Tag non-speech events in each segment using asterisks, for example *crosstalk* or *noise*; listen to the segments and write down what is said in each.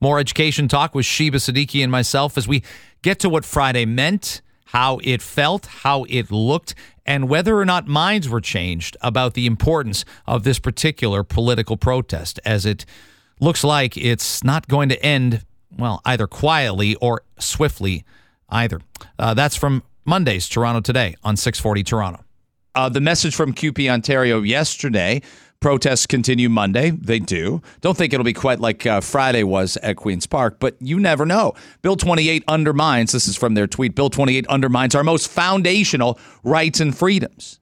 More education talk with Sheba Siddiqui and myself as we get to what Friday meant, how it felt, how it looked, and whether or not minds were changed about the importance of this particular political protest, as it looks like it's not going to end, well, either quietly or swiftly either. Uh, that's from Monday's Toronto Today on 640 Toronto. Uh, the message from CUPE Ontario yesterday protests continue Monday. They do. Don't think it'll be quite like uh, Friday was at Queen's Park, but you never know. Bill 28 undermines, this is from their tweet, Bill 28 undermines our most foundational rights and freedoms,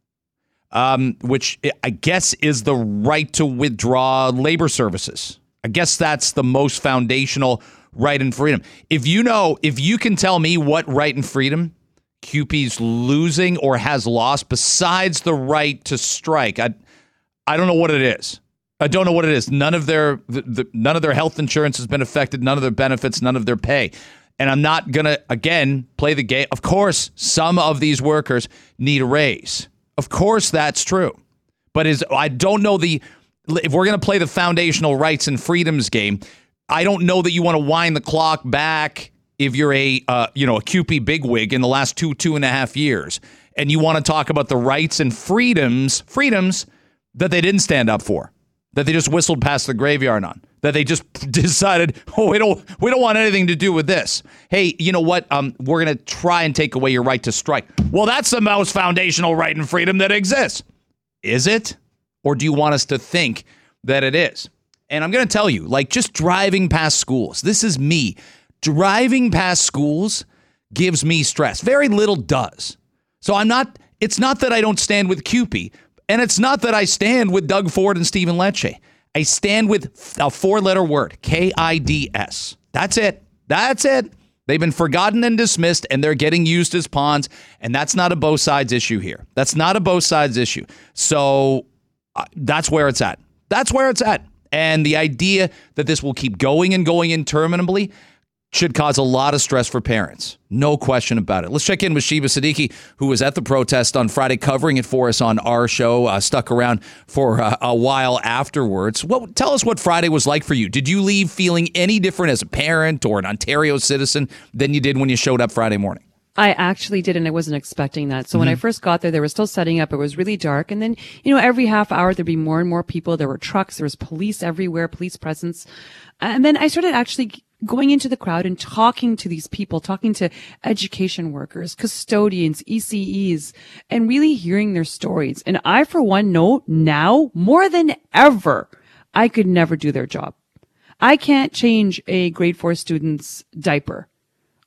um, which I guess is the right to withdraw labor services. I guess that's the most foundational right and freedom. If you know, if you can tell me what right and freedom CUPE's losing or has lost besides the right to strike, I I don't know what it is. I don't know what it is. None of their the, the, none of their health insurance has been affected. None of their benefits. None of their pay. And I'm not gonna again play the game. Of course, some of these workers need a raise. Of course, that's true. But is I don't know the if we're gonna play the foundational rights and freedoms game. I don't know that you want to wind the clock back if you're a uh, you know a CUPE bigwig in the last two two and a half years, and you want to talk about the rights and freedoms freedoms that they didn't stand up for, that they just whistled past the graveyard on, that they just *laughs* decided, oh, we don't, we don't want anything to do with this. Hey, you know what? Um, we're to try and take away your right to strike. Well, that's the most foundational right and freedom that exists. Is it? Or do you want us to think that it is? And I'm to tell you, like just driving past schools, this is me. Driving past schools gives me stress. Very little does. So I'm not, it's not that I don't stand with CUPE, and it's not that I stand with Doug Ford and Stephen Lecce. I stand with a four letter word, K I D S. That's it. That's it. They've been forgotten and dismissed, and they're getting used as pawns. And that's not a both sides issue here. That's not a both sides issue. So uh, that's where it's at. That's where it's at. And the idea that this will keep going and going interminably, should cause a lot of stress for parents. No question about it. Let's check in with Sheba Siddiqui, who was at the protest on Friday, covering it for us on our show, uh, stuck around for uh, a while afterwards. Well, tell us what Friday was like for you. Did you leave feeling any different as a parent or an Ontario citizen than you did when you showed up Friday morning? I actually did, and I wasn't expecting that. So mm-hmm. when I mm-hmm. first got there, they were still setting up. It was really dark. And then, you know, every half hour, there'd be more and more people. There were trucks. There was police everywhere, police presence. And then I started actually going into the crowd and talking to these people, talking to education workers, custodians, ECEs, and really hearing their stories. And I, for one, know now more than ever, I could never do their job. I can't change a grade four student's diaper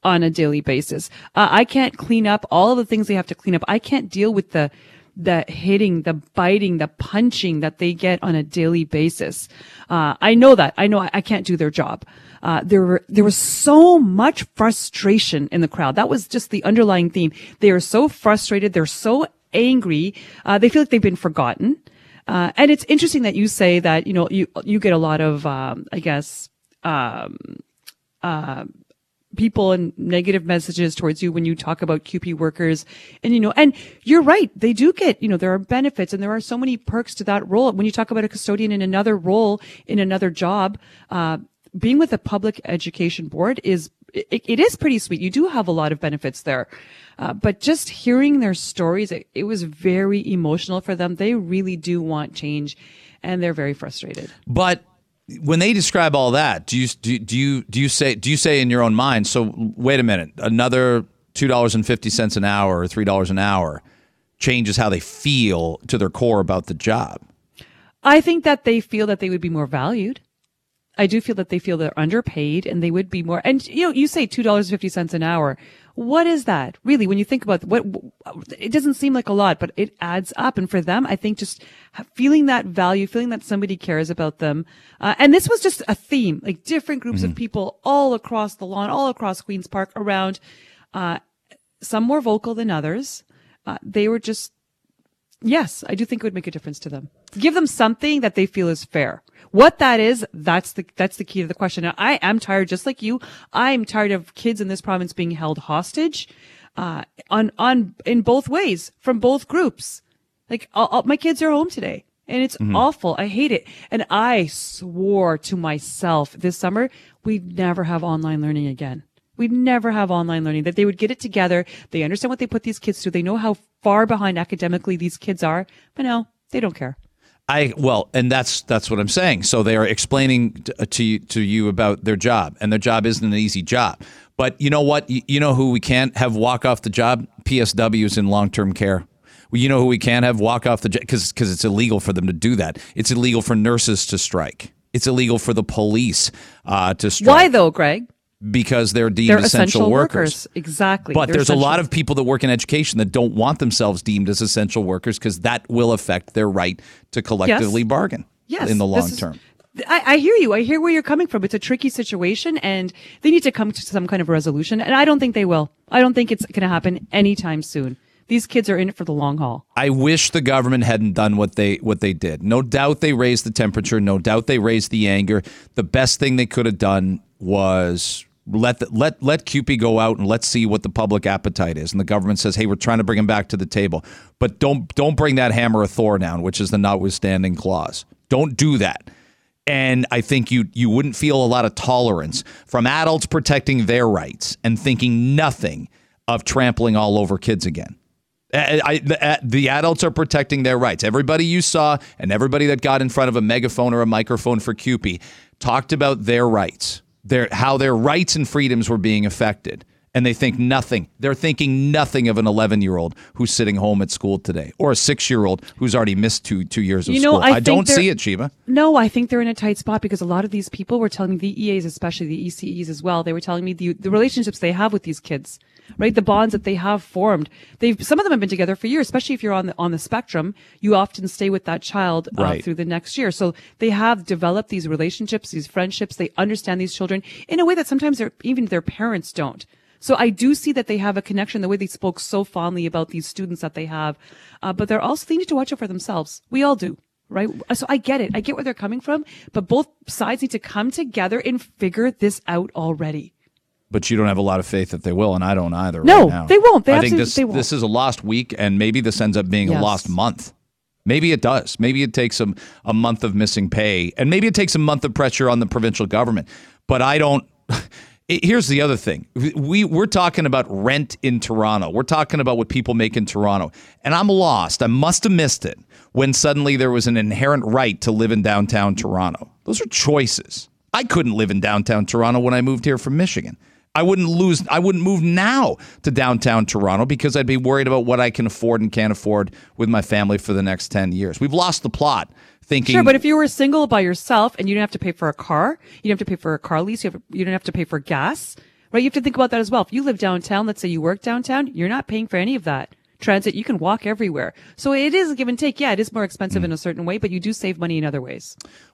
on a daily basis. Uh, I can't clean up all of the things they have to clean up. I can't deal with the the hitting, the biting, the punching that they get on a daily basis. Uh, I know that. I know I, I can't do their job. Uh, there were, there was so much frustration in the crowd. That was just the underlying theme. They are so frustrated. They're so angry. Uh, they feel like they've been forgotten. Uh, and it's interesting that you say that, you know, you, you get a lot of, um, I guess, um, uh, people and negative messages towards you when you talk about CUPE workers. And, you know, and you're right. They do get, you know, there are benefits and there are so many perks to that role. When you talk about a custodian in another role, in another job, uh, being with a public education board is it, it is pretty sweet. You do have a lot of benefits there. Uh, but just hearing their stories, it, it, was very emotional for them. They really do want change and they're very frustrated. But when they describe all that, do you, do, do you, do you say, do you say in your own mind, so wait a minute, another $2.50 an hour or $3 an hour changes how they feel to their core about the job? I think that they feel that they would be more valued. I do feel that they feel they're underpaid and they would be more. And you know, you say two dollars fifty cents an hour. What is that really? When you think about what, it doesn't seem like a lot, but it adds up. And for them, I think just feeling that value, feeling that somebody cares about them. Uh, and this was just a theme, like different groups mm-hmm. of people all across the lawn, all across Queens Park, around. Uh, some more vocal than others. Uh, they were just, yes, I do think it would make a difference to them. Give them something that they feel is fair. What that is, that's the, that's the key to the question. Now, I am tired, just like you. I'm tired of kids in this province being held hostage, uh, on, on, in both ways from both groups. Like, I'll, I'll, my kids are home today and it's mm-hmm. awful. I hate it. And I swore to myself this summer, we'd never have online learning again. We'd never have online learning, that they would get it together. They understand what they put these kids through. They know how far behind academically these kids are, but no, they don't care. I well, and that's that's what I'm saying. So they are explaining to uh, to you, to you about their job, and their job isn't an easy job. But you know what? You, you know who we can't have walk off the job? PSWs in long term care. You know who we can't have walk off the job because because it's illegal for them to do that. It's illegal for nurses to strike. It's illegal for the police uh, to strike. Why though, Greg? Because they're deemed They're essential, essential workers. workers. Exactly. But They're there's a lot of people that work in education that don't want themselves deemed as essential workers because that will affect their right to collectively bargain Yes, in the long is- term. I, I hear you. I hear where you're coming from. It's a tricky situation and they need to come to some kind of resolution. And I don't think they will. I don't think it's going to happen anytime soon. These kids are in it for the long haul. I wish the government hadn't done what they what they did. No doubt they raised the temperature. No doubt they raised the anger. The best thing they could have done was let the, let let CUPE go out and let's see what the public appetite is. And the government says, "Hey, we're trying to bring him back to the table, but don't don't bring that hammer of Thor down, which is the notwithstanding clause. Don't do that." And I think you you wouldn't feel a lot of tolerance from adults protecting their rights and thinking nothing of trampling all over kids again. I, the, the adults are protecting their rights. Everybody you saw and everybody that got in front of a megaphone or a microphone for CUPE talked about their rights, their how their rights and freedoms were being affected. And they think nothing. They're thinking nothing of an 11 year old who's sitting home at school today, or a six year old who's already missed two two years of You know, school. I I, don't see it, Sheba. No, I think they're in a tight spot because a lot of these people were telling me the EAs, especially the ECEs as well. They were telling me the, the relationships they have with these kids, right? The bonds that they have formed. They've, some of them have been together for years, especially if you're on the, on the spectrum. You often stay with that child uh, Right. through the next year. So they have developed these relationships, these friendships. They understand these children in a way that sometimes even their parents don't. So I do see that they have a connection, the way they spoke so fondly about these students that they have. Uh, but they're also, they need to watch out for themselves. We all do, right? So I get it. I get where they're coming from, but both sides need to come together and figure this out already. But you don't have a lot of faith that they will, and I don't either. No, right now. they won't. They I think this they won't. this is a lost week, and maybe this ends up being a lost month. Maybe it does. Maybe it takes a, a month of missing pay, and maybe it takes a month of pressure on the provincial government. But I don't. *laughs* Here's the other thing. We we're talking about rent in Toronto. We're talking about what people make in Toronto. And I'm lost. I must have missed it when suddenly there was an inherent right to live in downtown Toronto. Those are choices. I couldn't live in downtown Toronto when I moved here from Michigan. I wouldn't lose I wouldn't move now to downtown Toronto because I'd be worried about what I can afford and can't afford with my family for the next 10 years. We've lost the plot thinking Sure, but if you were single by yourself and you didn't have to pay for a car, you didn't have to pay for a car lease, you, have, you didn't have to pay for gas, right? You have to think about that as well. If you live downtown, let's say you work downtown, you're not paying for any of that. Transit, you can walk everywhere. So it is a give and take. Yeah, it is more expensive hmm. in a certain way, but you do save money in other ways.